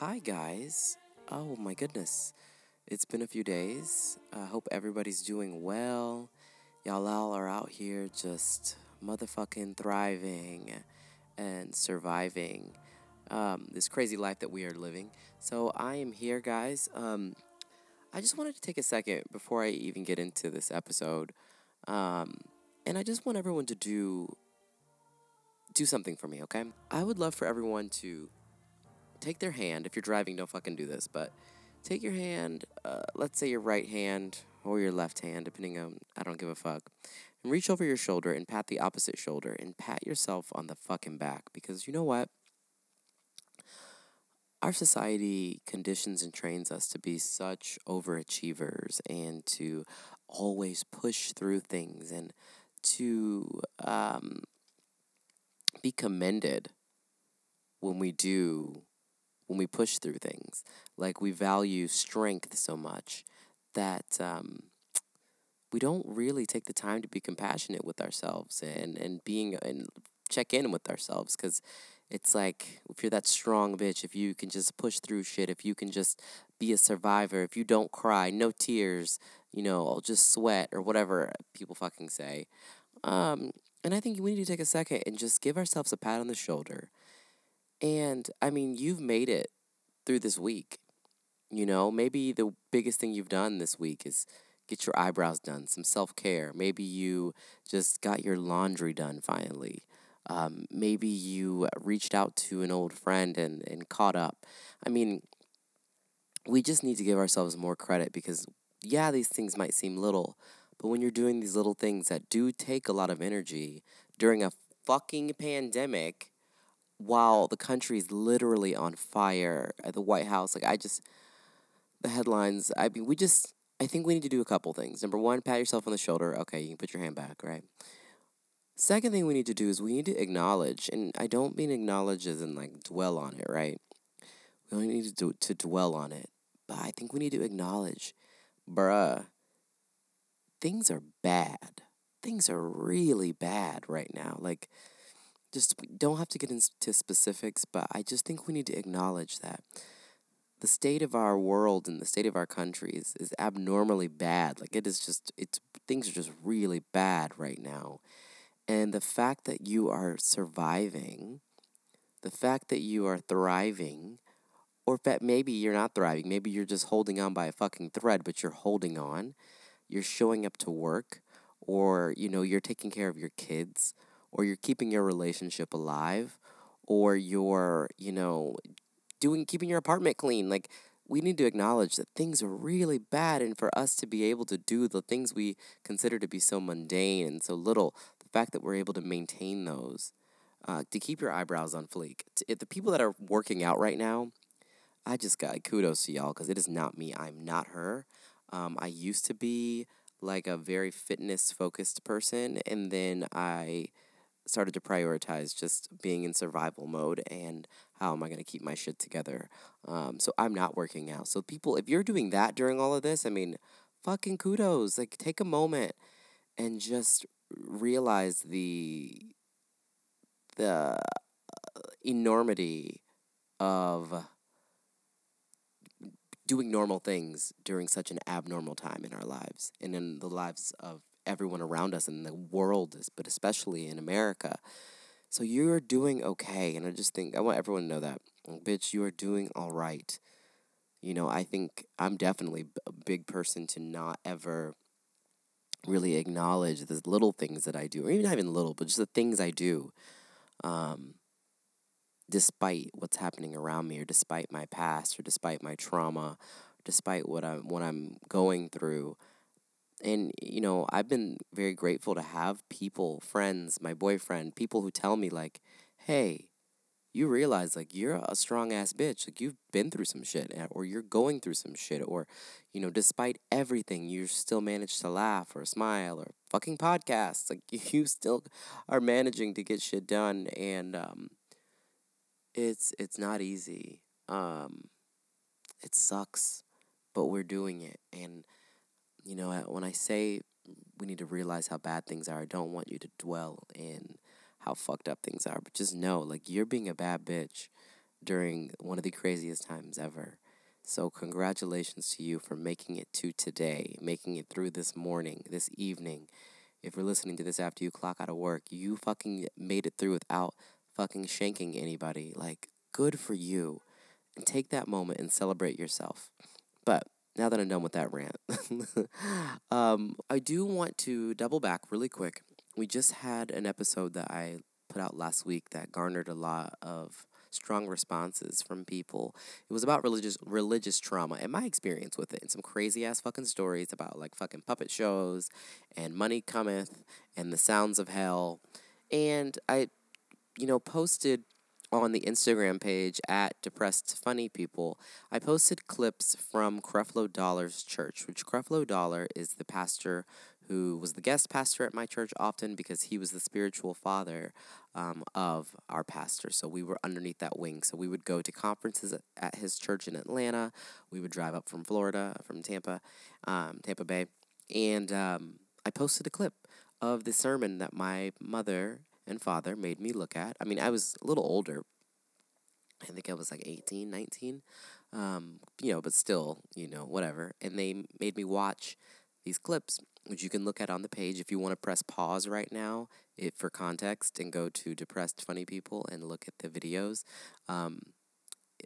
Hi guys. Oh my goodness. It's been a few days. I hope everybody's doing well. Y'all all are out here just motherfucking thriving and surviving um, this crazy life that we are living. So I am here, guys. Um, I just wanted to take a second before I even get into this episode, um, and I just want everyone to do do something for me, okay? I would love for everyone to take their hand. If you're driving, don't fucking do this, but take your hand, uh, let's say your right hand or your left hand, depending on, I don't give a fuck, and reach over your shoulder and pat the opposite shoulder and pat yourself on the fucking back because you know what? Our society conditions and trains us to be such overachievers and to always push through things and to um, be commended when we do when we push through things like we value strength so much that um, we don't really take the time to be compassionate with ourselves and and being and check in with ourselves because it's like if you're that strong bitch if you can just push through shit if you can just be a survivor if you don't cry no tears you know i'll just sweat or whatever people fucking say um, and I think we need to take a second and just give ourselves a pat on the shoulder. And I mean, you've made it through this week. You know, maybe the biggest thing you've done this week is get your eyebrows done, some self care. Maybe you just got your laundry done finally. Um, maybe you reached out to an old friend and, and caught up. I mean, we just need to give ourselves more credit because, yeah, these things might seem little, but when you're doing these little things that do take a lot of energy during a fucking pandemic, while the country is literally on fire at the White House, like I just, the headlines, I mean, we just, I think we need to do a couple things. Number one, pat yourself on the shoulder. Okay, you can put your hand back, right? Second thing we need to do is we need to acknowledge, and I don't mean acknowledge as in like dwell on it, right? We only need to, do, to dwell on it, but I think we need to acknowledge, bruh, things are bad. Things are really bad right now. Like, just don't have to get into specifics, but I just think we need to acknowledge that the state of our world and the state of our countries is abnormally bad. Like, it is just, it's, things are just really bad right now. And the fact that you are surviving, the fact that you are thriving, or that maybe you're not thriving, maybe you're just holding on by a fucking thread, but you're holding on you're showing up to work or you know you're taking care of your kids or you're keeping your relationship alive or you're you know doing keeping your apartment clean like we need to acknowledge that things are really bad and for us to be able to do the things we consider to be so mundane and so little the fact that we're able to maintain those uh, to keep your eyebrows on fleek. If the people that are working out right now i just got kudos to y'all because it is not me i'm not her. Um, I used to be like a very fitness focused person, and then I started to prioritize just being in survival mode and how am I going to keep my shit together. Um, so I'm not working out. So people, if you're doing that during all of this, I mean, fucking kudos. Like take a moment and just realize the the enormity of doing normal things during such an abnormal time in our lives and in the lives of everyone around us in the world, but especially in America. So you're doing okay. And I just think, I want everyone to know that. Bitch, you are doing all right. You know, I think I'm definitely a big person to not ever really acknowledge the little things that I do, or even not even little, but just the things I do. Um, despite what's happening around me or despite my past or despite my trauma despite what I'm what I'm going through and you know I've been very grateful to have people friends my boyfriend people who tell me like hey you realize like you're a strong ass bitch like you've been through some shit eh, or you're going through some shit or you know despite everything you still manage to laugh or smile or fucking podcasts like you still are managing to get shit done and um it's it's not easy. Um, it sucks, but we're doing it. And you know, when I say we need to realize how bad things are, I don't want you to dwell in how fucked up things are, but just know, like you're being a bad bitch during one of the craziest times ever. So, congratulations to you for making it to today, making it through this morning, this evening. If you're listening to this after you clock out of work, you fucking made it through without fucking shanking anybody. Like, good for you. And take that moment and celebrate yourself. But now that I'm done with that rant, um, I do want to double back really quick. We just had an episode that I put out last week that garnered a lot of strong responses from people. It was about religious religious trauma and my experience with it and some crazy ass fucking stories about like fucking puppet shows and money cometh and the sounds of hell. And I you know posted on the Instagram page at Depressed Funny People, I posted clips from Creflo Dollar's church, which Creflo Dollar is the pastor who was the guest pastor at my church often because he was the spiritual father um, of our pastor. So we were underneath that wing. So we would go to conferences at his church in Atlanta. We would drive up from Florida, from Tampa, um, Tampa Bay. And um, I posted a clip of the sermon that my mother and father made me look at. I mean, I was a little older. I think I was like 18, 19. Um, you know, but still, you know, whatever. And they made me watch these clips which you can look at on the page if you want to press pause right now it, for context and go to Depressed Funny People and look at the videos. Um,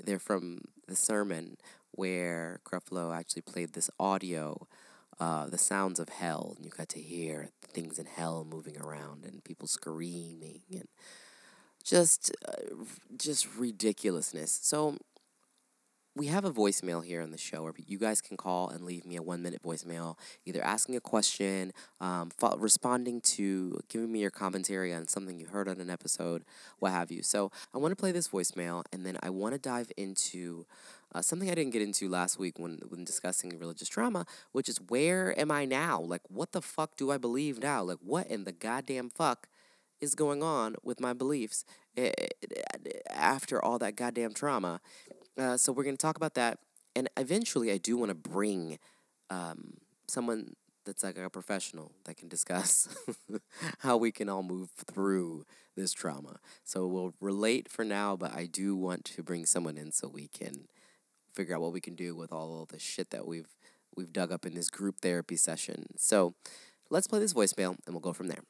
they're from the sermon where Creflo actually played this audio, uh, the sounds of hell, and you got to hear things in hell moving around and people screaming and just uh, just ridiculousness. So we have a voicemail here on the show where you guys can call and leave me a one minute voicemail, either asking a question, um, responding to, giving me your commentary on something you heard on an episode, what have you. So I want to play this voicemail and then I want to dive into uh, something I didn't get into last week when, when discussing religious trauma, which is where am I now? Like, what the fuck do I believe now? Like, what in the goddamn fuck is going on with my beliefs eh, eh, after all that goddamn trauma? Uh, so we're going to talk about that, and eventually, I do want to bring um, someone that's like a professional that can discuss how we can all move through this trauma. So we'll relate for now, but I do want to bring someone in so we can figure out what we can do with all the shit that we've we've dug up in this group therapy session. So let's play this voicemail and we'll go from there.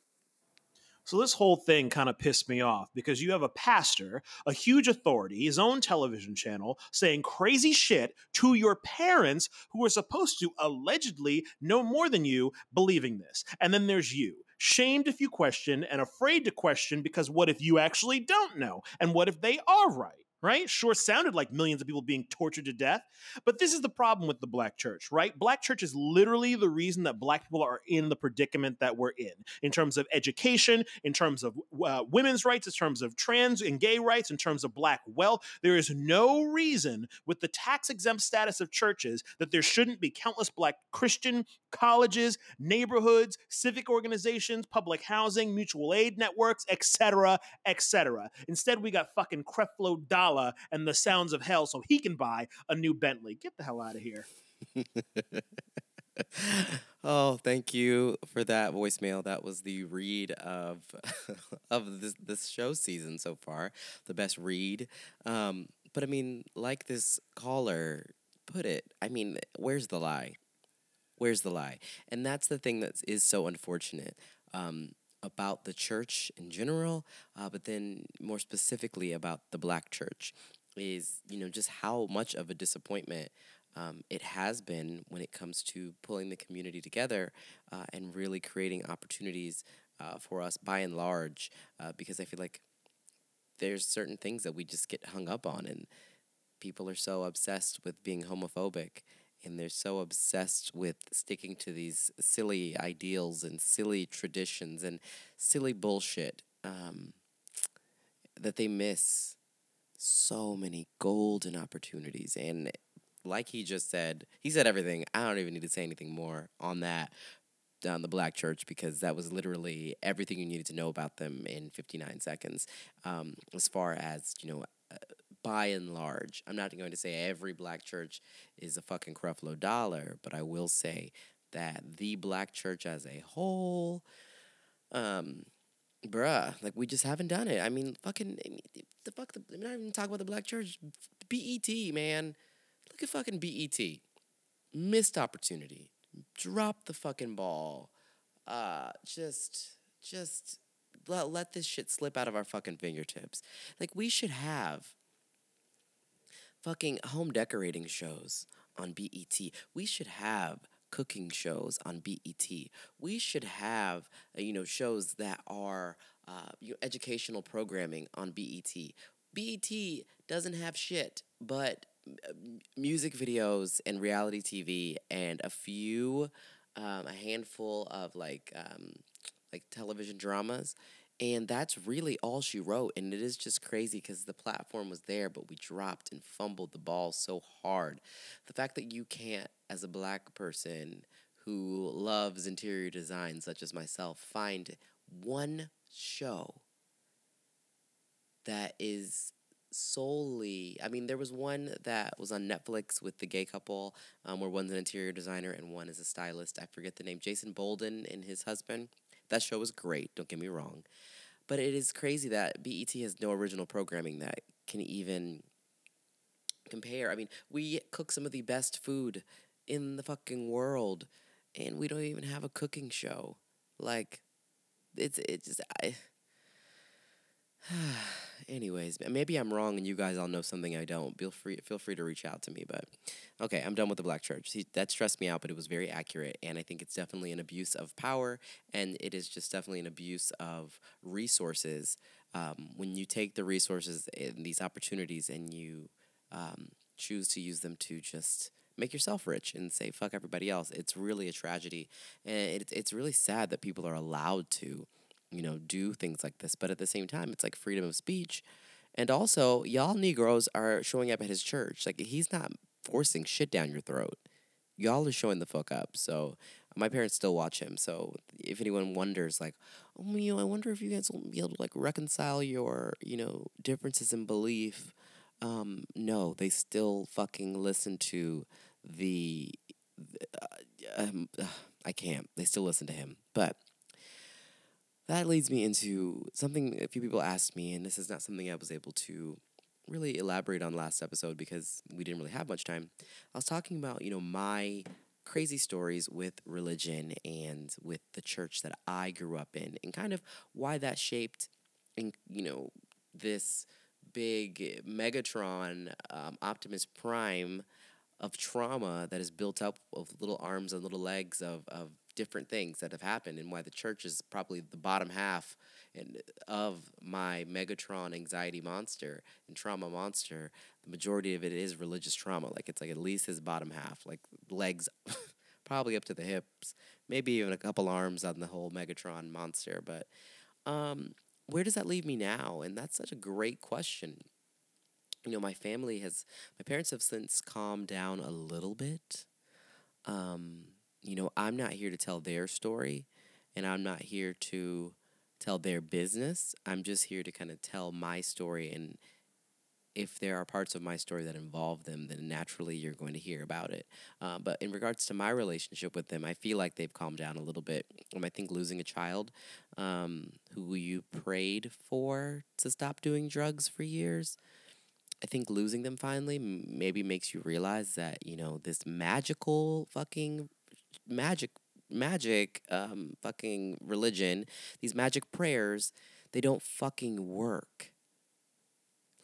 So this whole thing kind of pissed me off because you have a pastor, a huge authority, his own television channel, saying crazy shit to your parents who are supposed to allegedly know more than you believing this. And then there's you, shamed if you question and afraid to question because what if you actually don't know? And what if they are right? Right? Sure sounded like millions of people being tortured to death, but this is the problem with the black church, right? Black church is literally the reason that black people are in the predicament that we're in, in terms of education, in terms of uh, women's rights, in terms of trans and gay rights, in terms of black wealth. There is no reason with the tax exempt status of churches that there shouldn't be countless black Christian colleges, neighborhoods, civic organizations, public housing, mutual aid networks, etc., etc. Instead, we got fucking Creflo Dollar and the sounds of hell so he can buy a new Bentley. Get the hell out of here. oh, thank you for that voicemail. That was the read of of this this show season so far, the best read. Um, but I mean, like this caller put it, I mean, where's the lie? Where's the lie? And that's the thing that is so unfortunate um, about the church in general, uh, but then more specifically about the black church is, you know, just how much of a disappointment um, it has been when it comes to pulling the community together uh, and really creating opportunities uh, for us by and large, uh, because I feel like there's certain things that we just get hung up on and people are so obsessed with being homophobic and they're so obsessed with sticking to these silly ideals and silly traditions and silly bullshit um, that they miss so many golden opportunities. And like he just said, he said everything. I don't even need to say anything more on that on the black church because that was literally everything you needed to know about them in 59 seconds um, as far as you know by and large, I'm not going to say every black church is a fucking Creflo dollar, but I will say that the black church as a whole, um, bruh, like we just haven't done it. I mean, fucking the fuck the I'm not even talking about the black church. BET, man. Look at fucking BET. Missed opportunity. Drop the fucking ball. Uh just just let, let this shit slip out of our fucking fingertips. Like we should have fucking home decorating shows on BET. We should have cooking shows on BET. We should have uh, you know shows that are uh, you know, educational programming on BET. BET doesn't have shit but uh, music videos and reality TV and a few um, a handful of like um, like television dramas and that's really all she wrote. And it is just crazy because the platform was there, but we dropped and fumbled the ball so hard. The fact that you can't, as a black person who loves interior design, such as myself, find one show that is solely i mean there was one that was on netflix with the gay couple um, where one's an interior designer and one is a stylist i forget the name jason bolden and his husband that show was great, don't get me wrong. But it is crazy that BET has no original programming that can even compare. I mean, we cook some of the best food in the fucking world and we don't even have a cooking show. Like it's it's just I Anyways, maybe I'm wrong and you guys all know something I don't. Feel free feel free to reach out to me, but okay, I'm done with the black church. See, that stressed me out, but it was very accurate and I think it's definitely an abuse of power and it is just definitely an abuse of resources. Um, when you take the resources and these opportunities and you um, choose to use them to just make yourself rich and say fuck everybody else, it's really a tragedy and it, it's really sad that people are allowed to you know, do things like this. But at the same time, it's like freedom of speech. And also, y'all Negroes are showing up at his church. Like, he's not forcing shit down your throat. Y'all are showing the fuck up. So, my parents still watch him. So, if anyone wonders, like, oh, you know, I wonder if you guys will be able to, like, reconcile your, you know, differences in belief. Um, no, they still fucking listen to the. Uh, um, I can't. They still listen to him. But that leads me into something a few people asked me, and this is not something I was able to really elaborate on last episode because we didn't really have much time. I was talking about, you know, my crazy stories with religion and with the church that I grew up in and kind of why that shaped and you know this big Megatron um, Optimus Prime of trauma that is built up of little arms and little legs of, of different things that have happened and why the church is probably the bottom half and of my Megatron anxiety monster and trauma monster. The majority of it is religious trauma. Like it's like at least his bottom half, like legs probably up to the hips, maybe even a couple arms on the whole Megatron monster. But um, where does that leave me now? And that's such a great question. You know, my family has, my parents have since calmed down a little bit. Um, you know, I'm not here to tell their story and I'm not here to tell their business. I'm just here to kind of tell my story. And if there are parts of my story that involve them, then naturally you're going to hear about it. Uh, but in regards to my relationship with them, I feel like they've calmed down a little bit. Um, I think losing a child um, who you prayed for to stop doing drugs for years. I think losing them finally maybe makes you realize that, you know, this magical fucking magic magic um fucking religion, these magic prayers, they don't fucking work.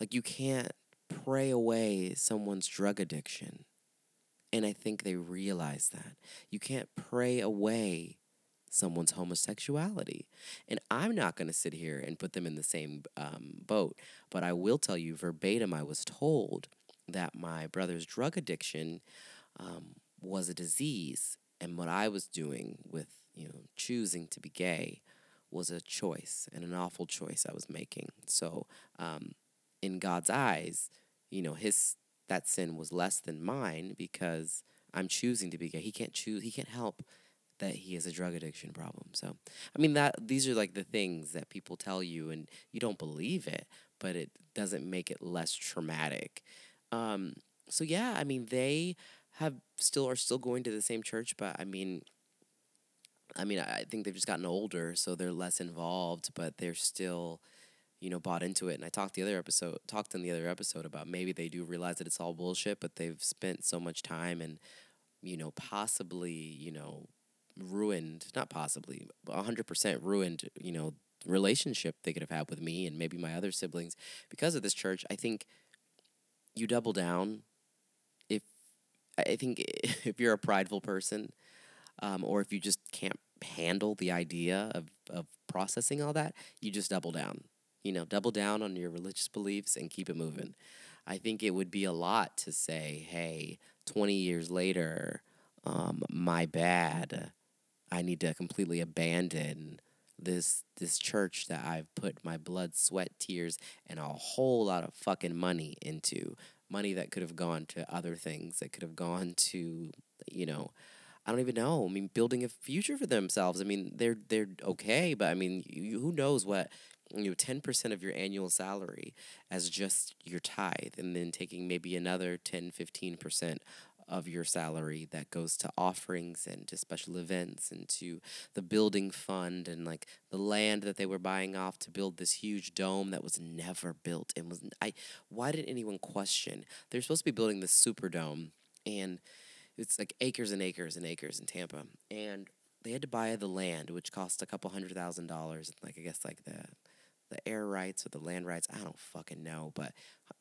Like you can't pray away someone's drug addiction. And I think they realize that. You can't pray away someone's homosexuality. And I'm not going to sit here and put them in the same um, boat, but I will tell you verbatim I was told that my brother's drug addiction um, was a disease and what I was doing with, you know, choosing to be gay was a choice and an awful choice I was making. So, um, in God's eyes, you know, his that sin was less than mine because I'm choosing to be gay. He can't choose. He can't help that he has a drug addiction problem. So, I mean that these are like the things that people tell you and you don't believe it, but it doesn't make it less traumatic. Um, so yeah, I mean they have still are still going to the same church, but I mean, I mean, I think they've just gotten older, so they're less involved, but they're still you know, bought into it. And I talked the other episode, talked in the other episode about maybe they do realize that it's all bullshit, but they've spent so much time and, you know, possibly, you know, ruined, not possibly, 100% ruined, you know, relationship they could have had with me and maybe my other siblings because of this church. I think you double down I think if you're a prideful person um, or if you just can't handle the idea of, of processing all that, you just double down. You know, double down on your religious beliefs and keep it moving. I think it would be a lot to say, hey, 20 years later, um, my bad. I need to completely abandon this this church that I've put my blood, sweat, tears, and a whole lot of fucking money into. Money that could have gone to other things, that could have gone to, you know, I don't even know. I mean, building a future for themselves. I mean, they're they're okay, but I mean, you, who knows what you know, ten percent of your annual salary as just your tithe, and then taking maybe another 10, 15 percent of your salary that goes to offerings and to special events and to the building fund and like the land that they were buying off to build this huge dome that was never built and was I why did anyone question? They're supposed to be building this super dome and it's like acres and acres and acres in Tampa and they had to buy the land which cost a couple hundred thousand dollars like I guess like the the air rights or the land rights. I don't fucking know, but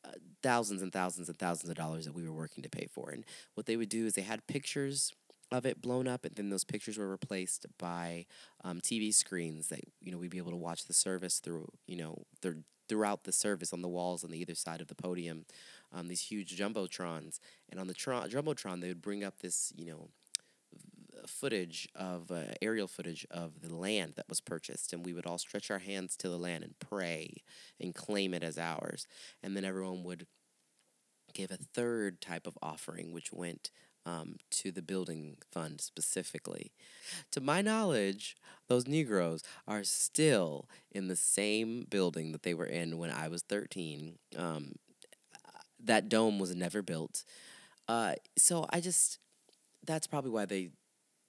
uh, thousands and thousands and thousands of dollars that we were working to pay for. And what they would do is they had pictures of it blown up, and then those pictures were replaced by um, TV screens that you know we'd be able to watch the service through. You know, throughout the service on the walls on the either side of the podium, um, these huge jumbotrons, and on the tron- jumbotron they would bring up this you know footage of uh, aerial footage of the land that was purchased, and we would all stretch our hands to the land and pray and claim it as ours. And then everyone would give a third type of offering, which went um, to the building fund specifically. To my knowledge, those Negroes are still in the same building that they were in when I was 13. Um, that dome was never built. Uh, so I just, that's probably why they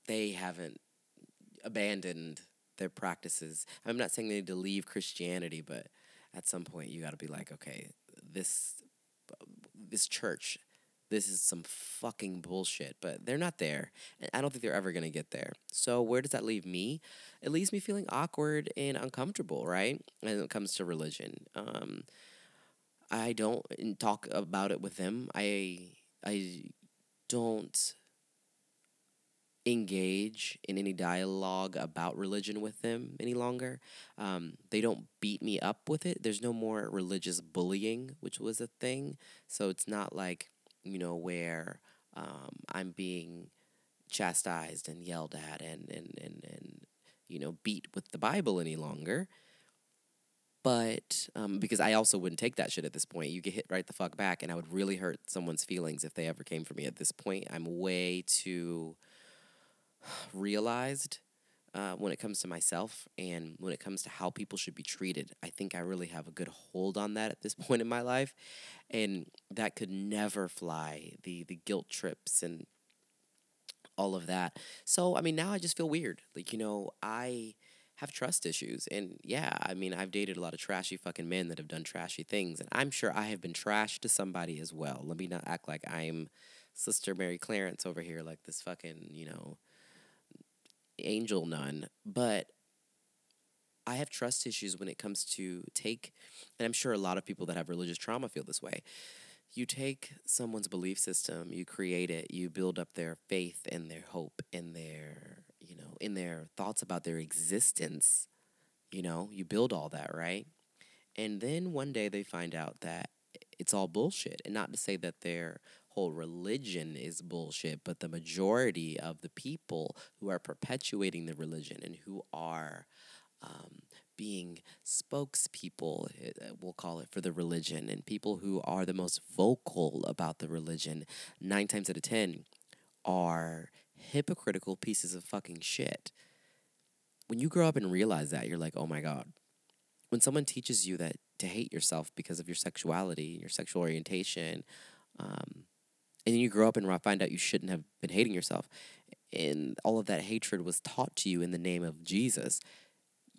they haven't abandoned their practices. I'm not saying they need to leave Christianity, but at some point you got to be like, okay, this this church, this is some fucking bullshit. But they're not there, and I don't think they're ever gonna get there. So where does that leave me? It leaves me feeling awkward and uncomfortable, right? When it comes to religion, um, I don't talk about it with them. I I don't engage in any dialogue about religion with them any longer. Um, they don't beat me up with it. There's no more religious bullying, which was a thing. So it's not like, you know, where um, I'm being chastised and yelled at and, and, and, and, you know, beat with the Bible any longer. But um, because I also wouldn't take that shit at this point, you get hit right the fuck back, and I would really hurt someone's feelings if they ever came for me. At this point, I'm way too realized uh, when it comes to myself and when it comes to how people should be treated. I think I really have a good hold on that at this point in my life, and that could never fly. The the guilt trips and all of that. So I mean, now I just feel weird. Like you know, I have trust issues, and yeah, I mean, I've dated a lot of trashy fucking men that have done trashy things, and I'm sure I have been trashed to somebody as well. Let me not act like I'm Sister Mary Clarence over here, like this fucking you know angel nun, but I have trust issues when it comes to take, and I'm sure a lot of people that have religious trauma feel this way. You take someone's belief system, you create it, you build up their faith and their hope and their, you know, in their thoughts about their existence. You know, you build all that, right? And then one day they find out that it's all bullshit. And not to say that they're whole religion is bullshit, but the majority of the people who are perpetuating the religion and who are um, being spokespeople, eh, we'll call it, for the religion, and people who are the most vocal about the religion, nine times out of ten, are hypocritical pieces of fucking shit. When you grow up and realize that, you're like, oh my God. When someone teaches you that to hate yourself because of your sexuality, your sexual orientation, um, and then you grow up and find out you shouldn't have been hating yourself and all of that hatred was taught to you in the name of Jesus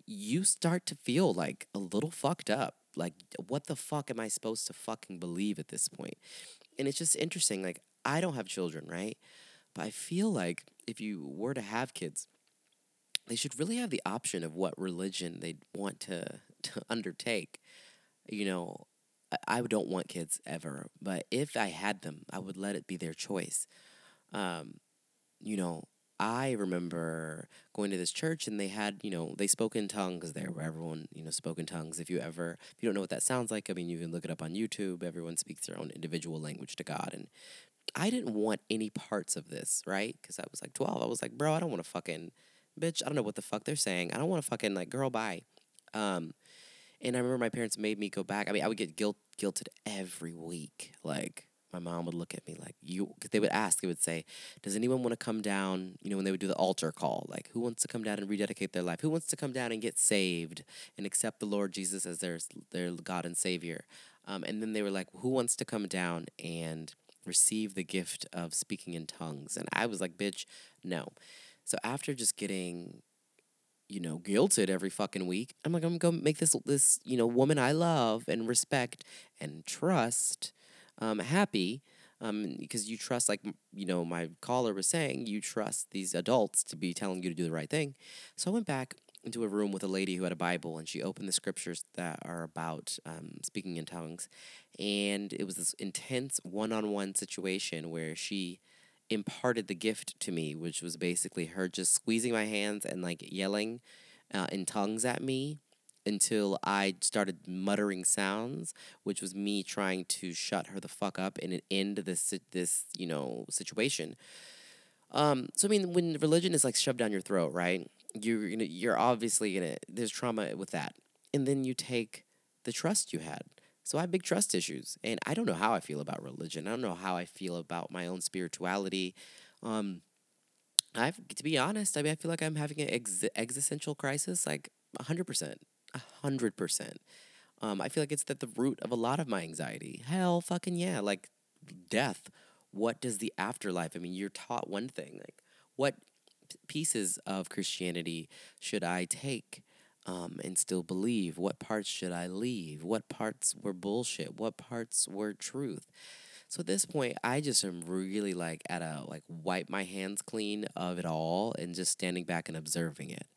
you start to feel like a little fucked up like what the fuck am I supposed to fucking believe at this point? And it's just interesting. Like I don't have children, right? But I feel like if you were to have kids, they should really have the option of what religion they'd want to to undertake. You know, I, don't want kids ever, but if I had them, I would let it be their choice. Um, you know, I remember going to this church and they had, you know, they spoke in tongues there where everyone, you know, spoke in tongues. If you ever, if you don't know what that sounds like, I mean, you can look it up on YouTube. Everyone speaks their own individual language to God. And I didn't want any parts of this, right? Because I was like 12. I was like, bro, I don't want to fucking, bitch, I don't know what the fuck they're saying. I don't want to fucking, like, girl, bye. Um, and I remember my parents made me go back. I mean, I would get guilt guilted every week. Like my mom would look at me like you, because they would ask. They would say, "Does anyone want to come down?" You know, when they would do the altar call, like, "Who wants to come down and rededicate their life? Who wants to come down and get saved and accept the Lord Jesus as their their God and Savior?" Um, and then they were like, "Who wants to come down and receive the gift of speaking in tongues?" And I was like, "Bitch, no." So after just getting you know, guilted every fucking week. I'm like, I'm gonna make this this you know woman I love and respect and trust um, happy. Um, because you trust, like you know, my caller was saying, you trust these adults to be telling you to do the right thing. So I went back into a room with a lady who had a Bible, and she opened the scriptures that are about um, speaking in tongues, and it was this intense one-on-one situation where she imparted the gift to me, which was basically her just squeezing my hands and like yelling uh, in tongues at me until I started muttering sounds, which was me trying to shut her the fuck up and end this this you know situation. Um, so I mean, when religion is like shoved down your throat, right? You're you know, you're obviously gonna there's trauma with that, and then you take the trust you had so I have big trust issues, and I don't know how I feel about religion. I don't know how I feel about my own spirituality. Um, I've to be honest. I mean, I feel like I'm having an ex- existential crisis, like hundred percent, hundred percent. Um, I feel like it's at the root of a lot of my anxiety. Hell, fucking yeah, like death. What does the afterlife? I mean, you're taught one thing. Like, what pieces of Christianity should I take? Um, and still believe? What parts should I leave? What parts were bullshit? What parts were truth? So at this point, I just am really like at a like wipe my hands clean of it all and just standing back and observing it.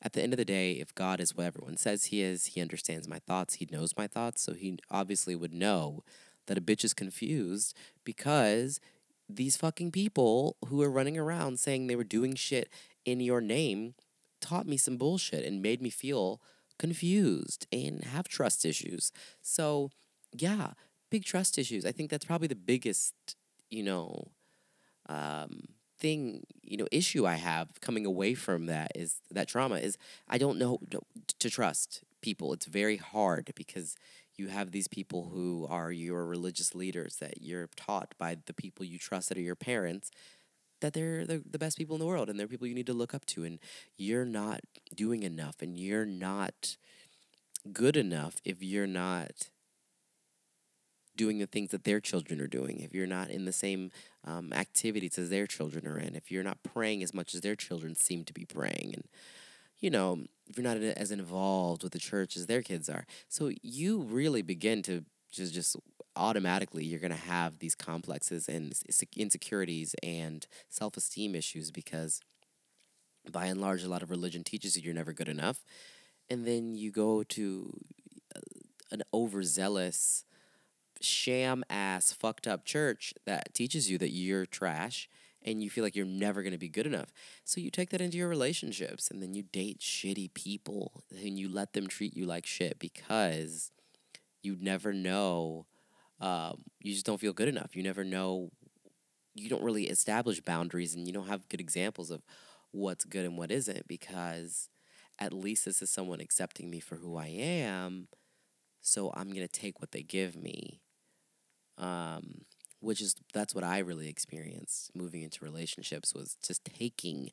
At the end of the day, if God is what everyone says he is, he understands my thoughts, he knows my thoughts, so he obviously would know that a bitch is confused because these fucking people who are running around saying they were doing shit in your name taught me some bullshit and made me feel confused and have trust issues. So, yeah, big trust issues. I think that's probably the biggest, you know, um, thing, you know, issue I have coming away from that is that trauma is I don't know to trust people. It's very hard because you have these people who are your religious leaders that you're taught by the people you trust that are your parents that they're the, the best people in the world and they're people you need to look up to and you're not doing enough and you're not good enough if you're not doing the things that their children are doing if you're not in the same um, activities as their children are in if you're not praying as much as their children seem to be praying and you know if you're not as involved with the church as their kids are. So you really begin to just just automatically you're going to have these complexes and insecurities and self-esteem issues because by and large a lot of religion teaches you you're never good enough and then you go to uh, an overzealous sham ass fucked up church that teaches you that you're trash and you feel like you're never going to be good enough. So you take that into your relationships and then you date shitty people and you let them treat you like shit because you never know um, you just don't feel good enough. You never know. You don't really establish boundaries, and you don't have good examples of what's good and what isn't because at least this is someone accepting me for who I am. So I'm gonna take what they give me. Um, which is that's what I really experienced moving into relationships was just taking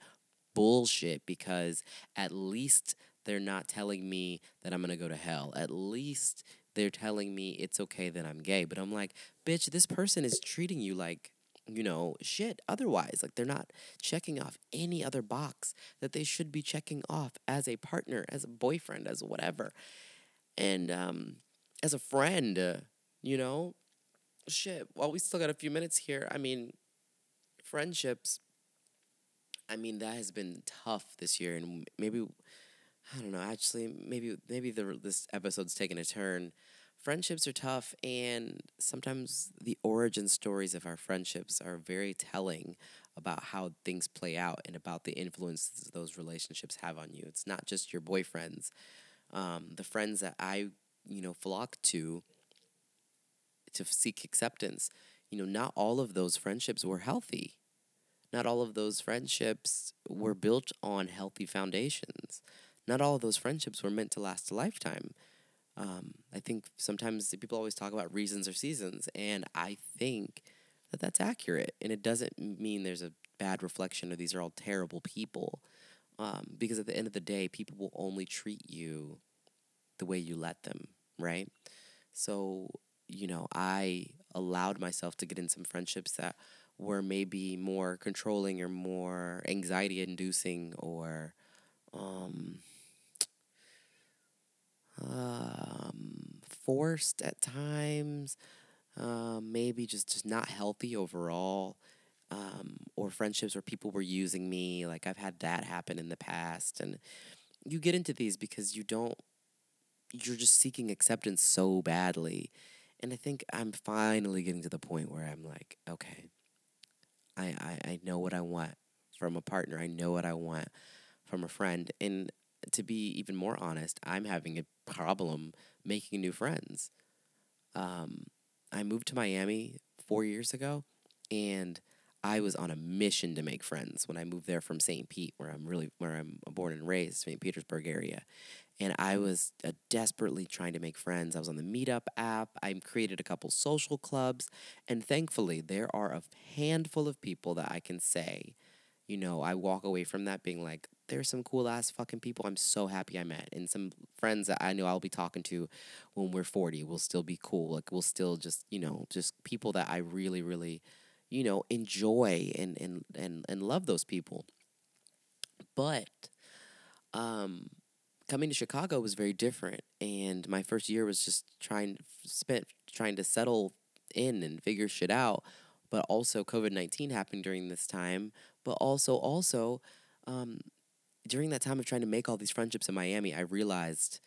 bullshit because at least they're not telling me that I'm gonna go to hell. At least they're telling me it's okay that I'm gay. But I'm like, bitch, this person is treating you like, you know, shit otherwise. Like they're not checking off any other box that they should be checking off as a partner, as a boyfriend, as whatever. And um, as a friend, uh, you know? Shit, while we still got a few minutes here, I mean, friendships, I mean, that has been tough this year, and maybe, I don't know, actually, maybe, maybe the, this episode's taking a turn. Friendships are tough, and sometimes the origin stories of our friendships are very telling about how things play out and about the influences those relationships have on you. It's not just your boyfriends. Um, the friends that I, you know, flock to to seek acceptance, you know, not all of those friendships were healthy. Not all of those friendships were built on healthy foundations. Not all of those friendships were meant to last a lifetime. Um, I think sometimes people always talk about reasons or seasons, and I think that that's accurate. And it doesn't mean there's a bad reflection or these are all terrible people. Um, because at the end of the day, people will only treat you the way you let them, right? So, you know, I allowed myself to get in some friendships that were maybe more controlling or more anxiety inducing or um, um, forced at times um, maybe just, just not healthy overall, um, or friendships where people were using me. Like I've had that happen in the past. And you get into these because you don't, you're just seeking acceptance so badly. And I think I'm finally getting to the point where I'm like, okay, I, I, I know what I want from a partner. I know what I want from a friend. And to be even more honest, I'm having a problem making new friends. Um, I moved to Miami four years ago, and I was on a mission to make friends when I moved there from St. Pete, where I'm really where I'm born and raised, St. Petersburg area. And I was uh, desperately trying to make friends. I was on the Meetup app. I created a couple social clubs, and thankfully, there are a handful of people that I can say, you know, I walk away from that being like, there's some cool ass fucking people I'm so happy I met. And some friends that I know I'll be talking to when we're 40 will still be cool. Like, we'll still just, you know, just people that I really, really, you know, enjoy and, and, and, and love those people. But, um, coming to Chicago was very different. And my first year was just trying, spent trying to settle in and figure shit out. But also, COVID 19 happened during this time. But also, also, um, during that time of trying to make all these friendships in Miami, I realized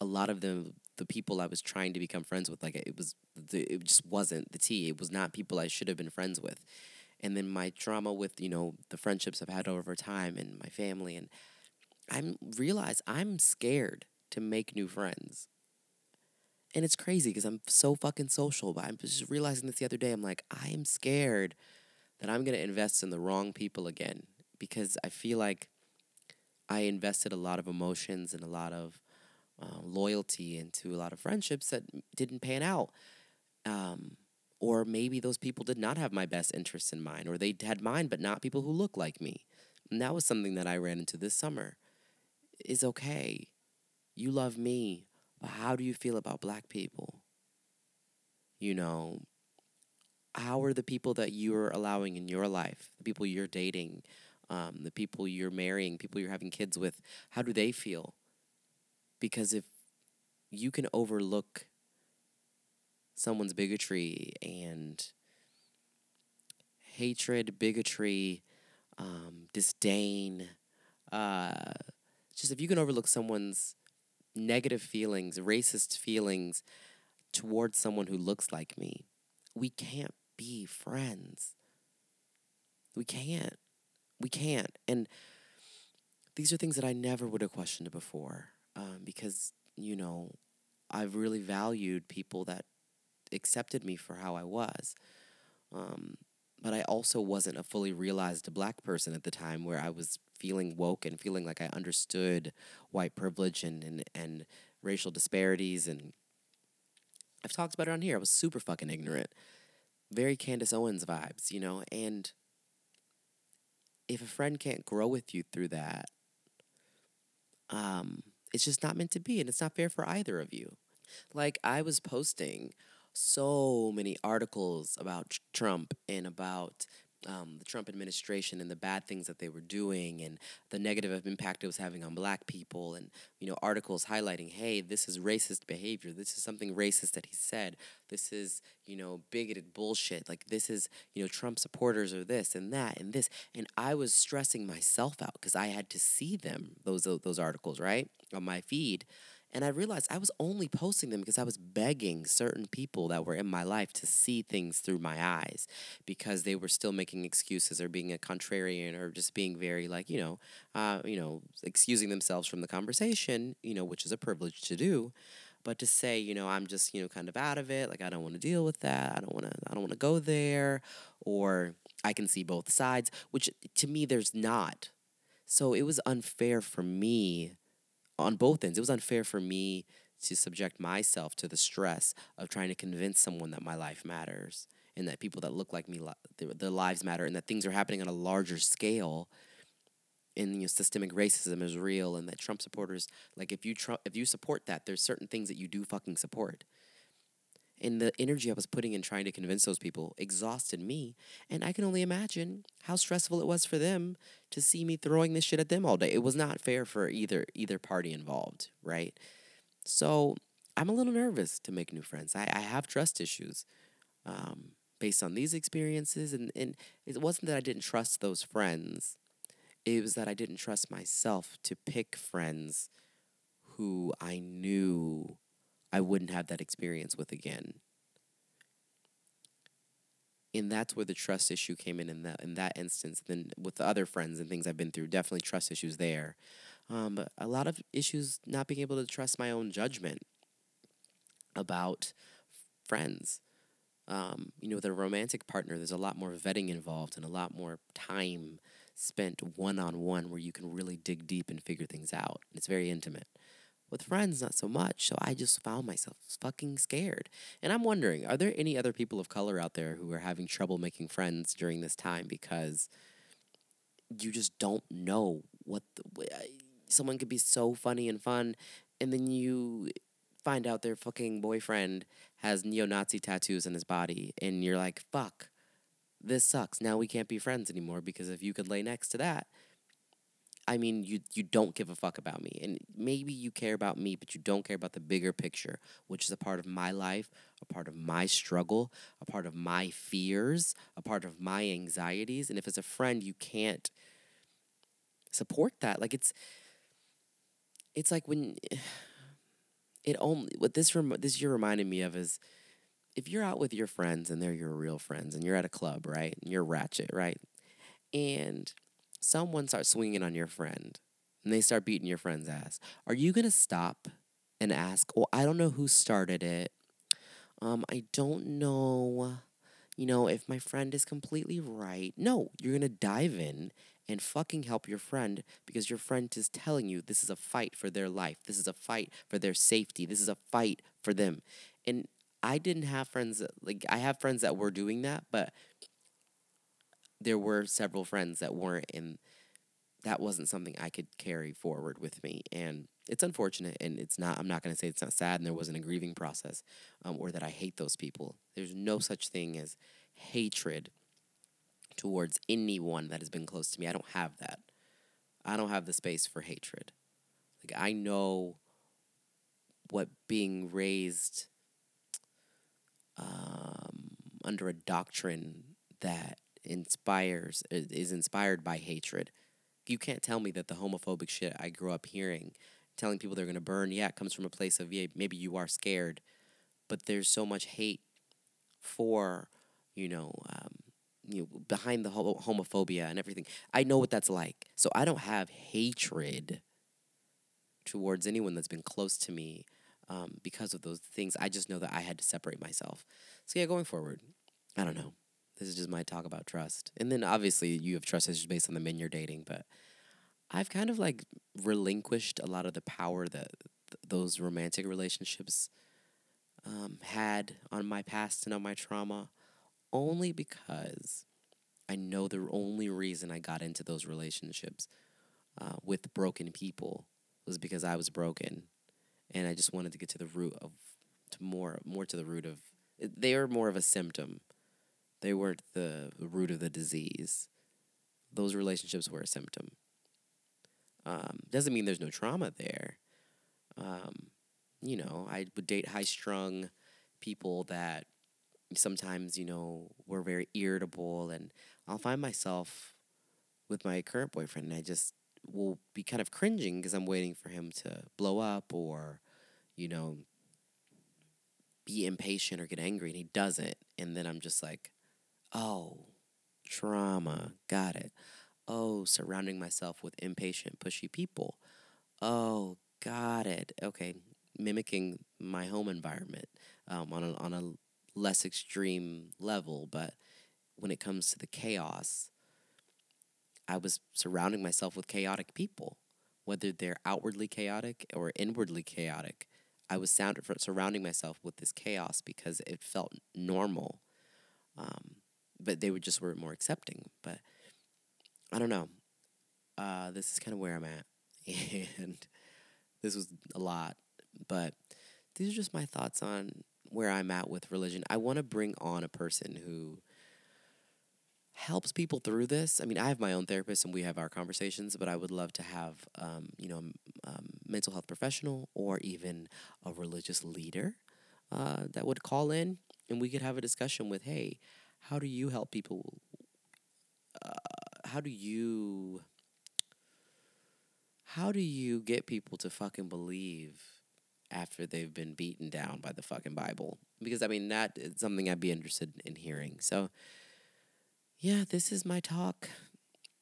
a lot of the the people I was trying to become friends with, like it was, it just wasn't the tea. It was not people I should have been friends with. And then my trauma with you know the friendships I've had over time and my family, and I'm realized I'm scared to make new friends. And it's crazy because I'm so fucking social, but I'm just realizing this the other day. I'm like, I am scared that I'm gonna invest in the wrong people again because I feel like I invested a lot of emotions and a lot of uh, loyalty into a lot of friendships that didn't pan out. Um, or maybe those people did not have my best interests in mind, or they had mine, but not people who look like me. And that was something that I ran into this summer. Is okay. You love me, but how do you feel about black people? You know, how are the people that you're allowing in your life, the people you're dating, um, the people you're marrying, people you're having kids with, how do they feel? Because if you can overlook someone's bigotry and hatred, bigotry, um, disdain, uh, just if you can overlook someone's negative feelings, racist feelings towards someone who looks like me, we can't be friends. We can't we can't. And these are things that I never would have questioned before um, because, you know, I've really valued people that accepted me for how I was. Um, but I also wasn't a fully realized black person at the time where I was feeling woke and feeling like I understood white privilege and, and, and racial disparities. And I've talked about it on here. I was super fucking ignorant. Very Candace Owens vibes, you know? And if a friend can't grow with you through that, um, it's just not meant to be, and it's not fair for either of you. Like I was posting so many articles about Trump and about um, the Trump administration and the bad things that they were doing and the negative impact it was having on black people and you know articles highlighting hey this is racist behavior. This is something racist that he said. This is you know bigoted bullshit. Like this is you know Trump supporters or this and that and this. And I was stressing myself out because I had to see them those those articles right on my feed and I realized I was only posting them because I was begging certain people that were in my life to see things through my eyes because they were still making excuses or being a contrarian or just being very like, you know, uh, you know, excusing themselves from the conversation, you know, which is a privilege to do. But to say, you know, I'm just, you know, kind of out of it, like I don't want to deal with that. I don't want to I don't want to go there or I can see both sides, which to me there's not. So it was unfair for me on both ends. It was unfair for me to subject myself to the stress of trying to convince someone that my life matters and that people that look like me, their lives matter, and that things are happening on a larger scale. And you know, systemic racism is real, and that Trump supporters, like if you Trump, if you support that, there's certain things that you do fucking support. And the energy I was putting in trying to convince those people exhausted me. And I can only imagine how stressful it was for them to see me throwing this shit at them all day. It was not fair for either either party involved, right? So I'm a little nervous to make new friends. I, I have trust issues um, based on these experiences. And, and it wasn't that I didn't trust those friends, it was that I didn't trust myself to pick friends who I knew I wouldn't have that experience with again. And that's where the trust issue came in in that in that instance. Then with the other friends and things I've been through, definitely trust issues there. Um, but a lot of issues not being able to trust my own judgment about friends. Um, you know, with a romantic partner, there's a lot more vetting involved and a lot more time spent one on one where you can really dig deep and figure things out. It's very intimate. With friends, not so much. So I just found myself fucking scared. And I'm wondering, are there any other people of color out there who are having trouble making friends during this time because you just don't know what the, someone could be so funny and fun, and then you find out their fucking boyfriend has neo-Nazi tattoos on his body, and you're like, fuck, this sucks. Now we can't be friends anymore because if you could lay next to that, I mean, you you don't give a fuck about me, and maybe you care about me, but you don't care about the bigger picture, which is a part of my life, a part of my struggle, a part of my fears, a part of my anxieties. And if as a friend you can't support that, like it's it's like when it only what this rem- this year reminded me of is if you're out with your friends and they're your real friends and you're at a club, right? And you're ratchet, right? And someone starts swinging on your friend and they start beating your friend's ass, are you going to stop and ask, well, I don't know who started it. Um, I don't know, you know, if my friend is completely right. No, you're going to dive in and fucking help your friend because your friend is telling you this is a fight for their life. This is a fight for their safety. This is a fight for them. And I didn't have friends that, like I have friends that were doing that, but there were several friends that weren't and that wasn't something I could carry forward with me. And it's unfortunate and it's not I'm not going to say it's not sad and there wasn't a grieving process um, or that I hate those people. There's no such thing as hatred towards anyone that has been close to me. I don't have that. I don't have the space for hatred. Like I know what being raised um, under a doctrine that inspires is inspired by hatred. You can't tell me that the homophobic shit I grew up hearing, telling people they're gonna burn, yeah, it comes from a place of yeah, maybe you are scared, but there's so much hate for, you know, um, you know, behind the whole homophobia and everything. I know what that's like, so I don't have hatred towards anyone that's been close to me um, because of those things. I just know that I had to separate myself. So yeah, going forward, I don't know. This is just my talk about trust. And then obviously you have trust issues based on the men you're dating, but I've kind of like relinquished a lot of the power that th- those romantic relationships um, had on my past and on my trauma only because I know the only reason I got into those relationships uh, with broken people was because I was broken, and I just wanted to get to the root of to more more to the root of they are more of a symptom They weren't the root of the disease. Those relationships were a symptom. Um, doesn't mean there's no trauma there. Um, you know, I would date high strung people that sometimes, you know, were very irritable, and I'll find myself with my current boyfriend, and I just will be kind of cringing because I'm waiting for him to blow up or, you know, be impatient or get angry, and he doesn't. And then I'm just like, oh, trauma, got it. Oh, surrounding myself with impatient, pushy people. Oh, got it. Okay, mimicking my home environment um, on a, on a less extreme level, but when it comes to the chaos, I was surrounding myself with chaotic people, whether they're outwardly chaotic or inwardly chaotic. I was sound, surrounding myself with this chaos because it felt normal. Um, but they were just were more accepting. But I don't know. Uh, this is kind of where I'm at, and this was a lot. But these are just my thoughts on where I'm at with religion. I want to bring on a person who helps people through this. I mean, I have my own therapist and we have our conversations, but I would love to have, um, you know, um, mental health professional or even a religious leader uh, that would call in and we could have a discussion with, hey, how do you help people? Uh, how do you how do you get people to fucking believe after they've been beaten down by the fucking Bible? Because I mean that is something I'd be interested in hearing. So yeah, this is my talk,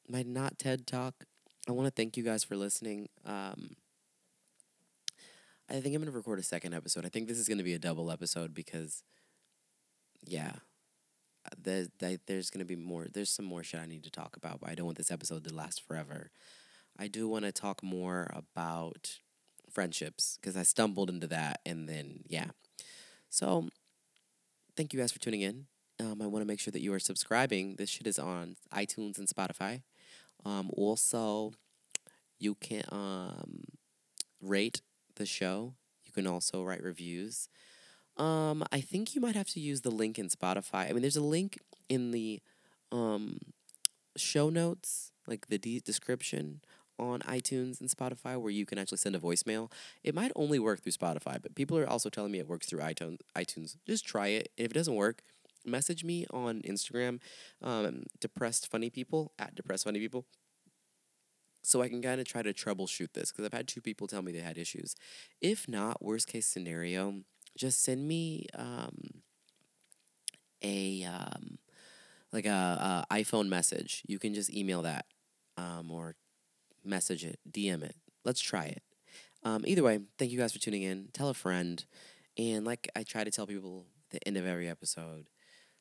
my not TED talk. I want to thank you guys for listening. Um, I think I'm gonna record a second episode. I think this is gonna be a double episode because, yeah, there's there's gonna be more. There's some more shit I need to talk about, but I don't want this episode to last forever. I do want to talk more about friendships because I stumbled into that, and then yeah. So, thank you guys for tuning in. Um, I want to make sure that you are subscribing. This shit is on iTunes and Spotify. Um, also, you can um, rate the show. You can also write reviews. Um, I think you might have to use the link in Spotify. I mean, there's a link in the um, show notes, like the de- description on iTunes and Spotify, where you can actually send a voicemail. It might only work through Spotify, but people are also telling me it works through iTunes. iTunes. Just try it. If it doesn't work, message me on Instagram, um, depressed funny people at depressed funny people. So I can kind of try to troubleshoot this because I've had two people tell me they had issues. If not, worst case scenario, just send me um, a um, like a, a, iPhone message. You can just email that um, or message it, DM it. Let's try it. Um, either way, thank you guys for tuning in. Tell a friend, and like I try to tell people at the end of every episode,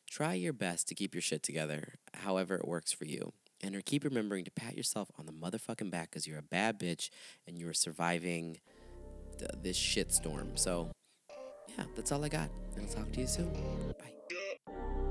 try your best to keep your shit together, however it works for you. And keep remembering to pat yourself on the motherfucking back because you're a bad bitch and you're surviving th- this shitstorm. So yeah, that's all I got. And I'll talk to you soon. Bye.